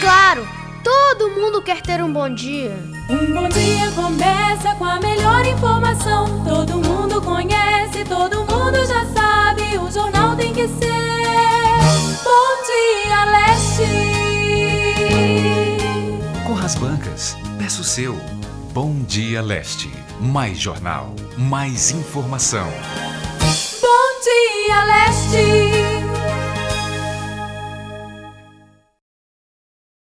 claro! Todo mundo quer ter um bom dia. Um bom dia começa com a melhor informação. Todo mundo conhece, todo mundo já sabe. O jornal tem que ser. Bom dia, Leste. Corra as bancas, peço o seu. Bom dia, Leste. Mais jornal, mais informação.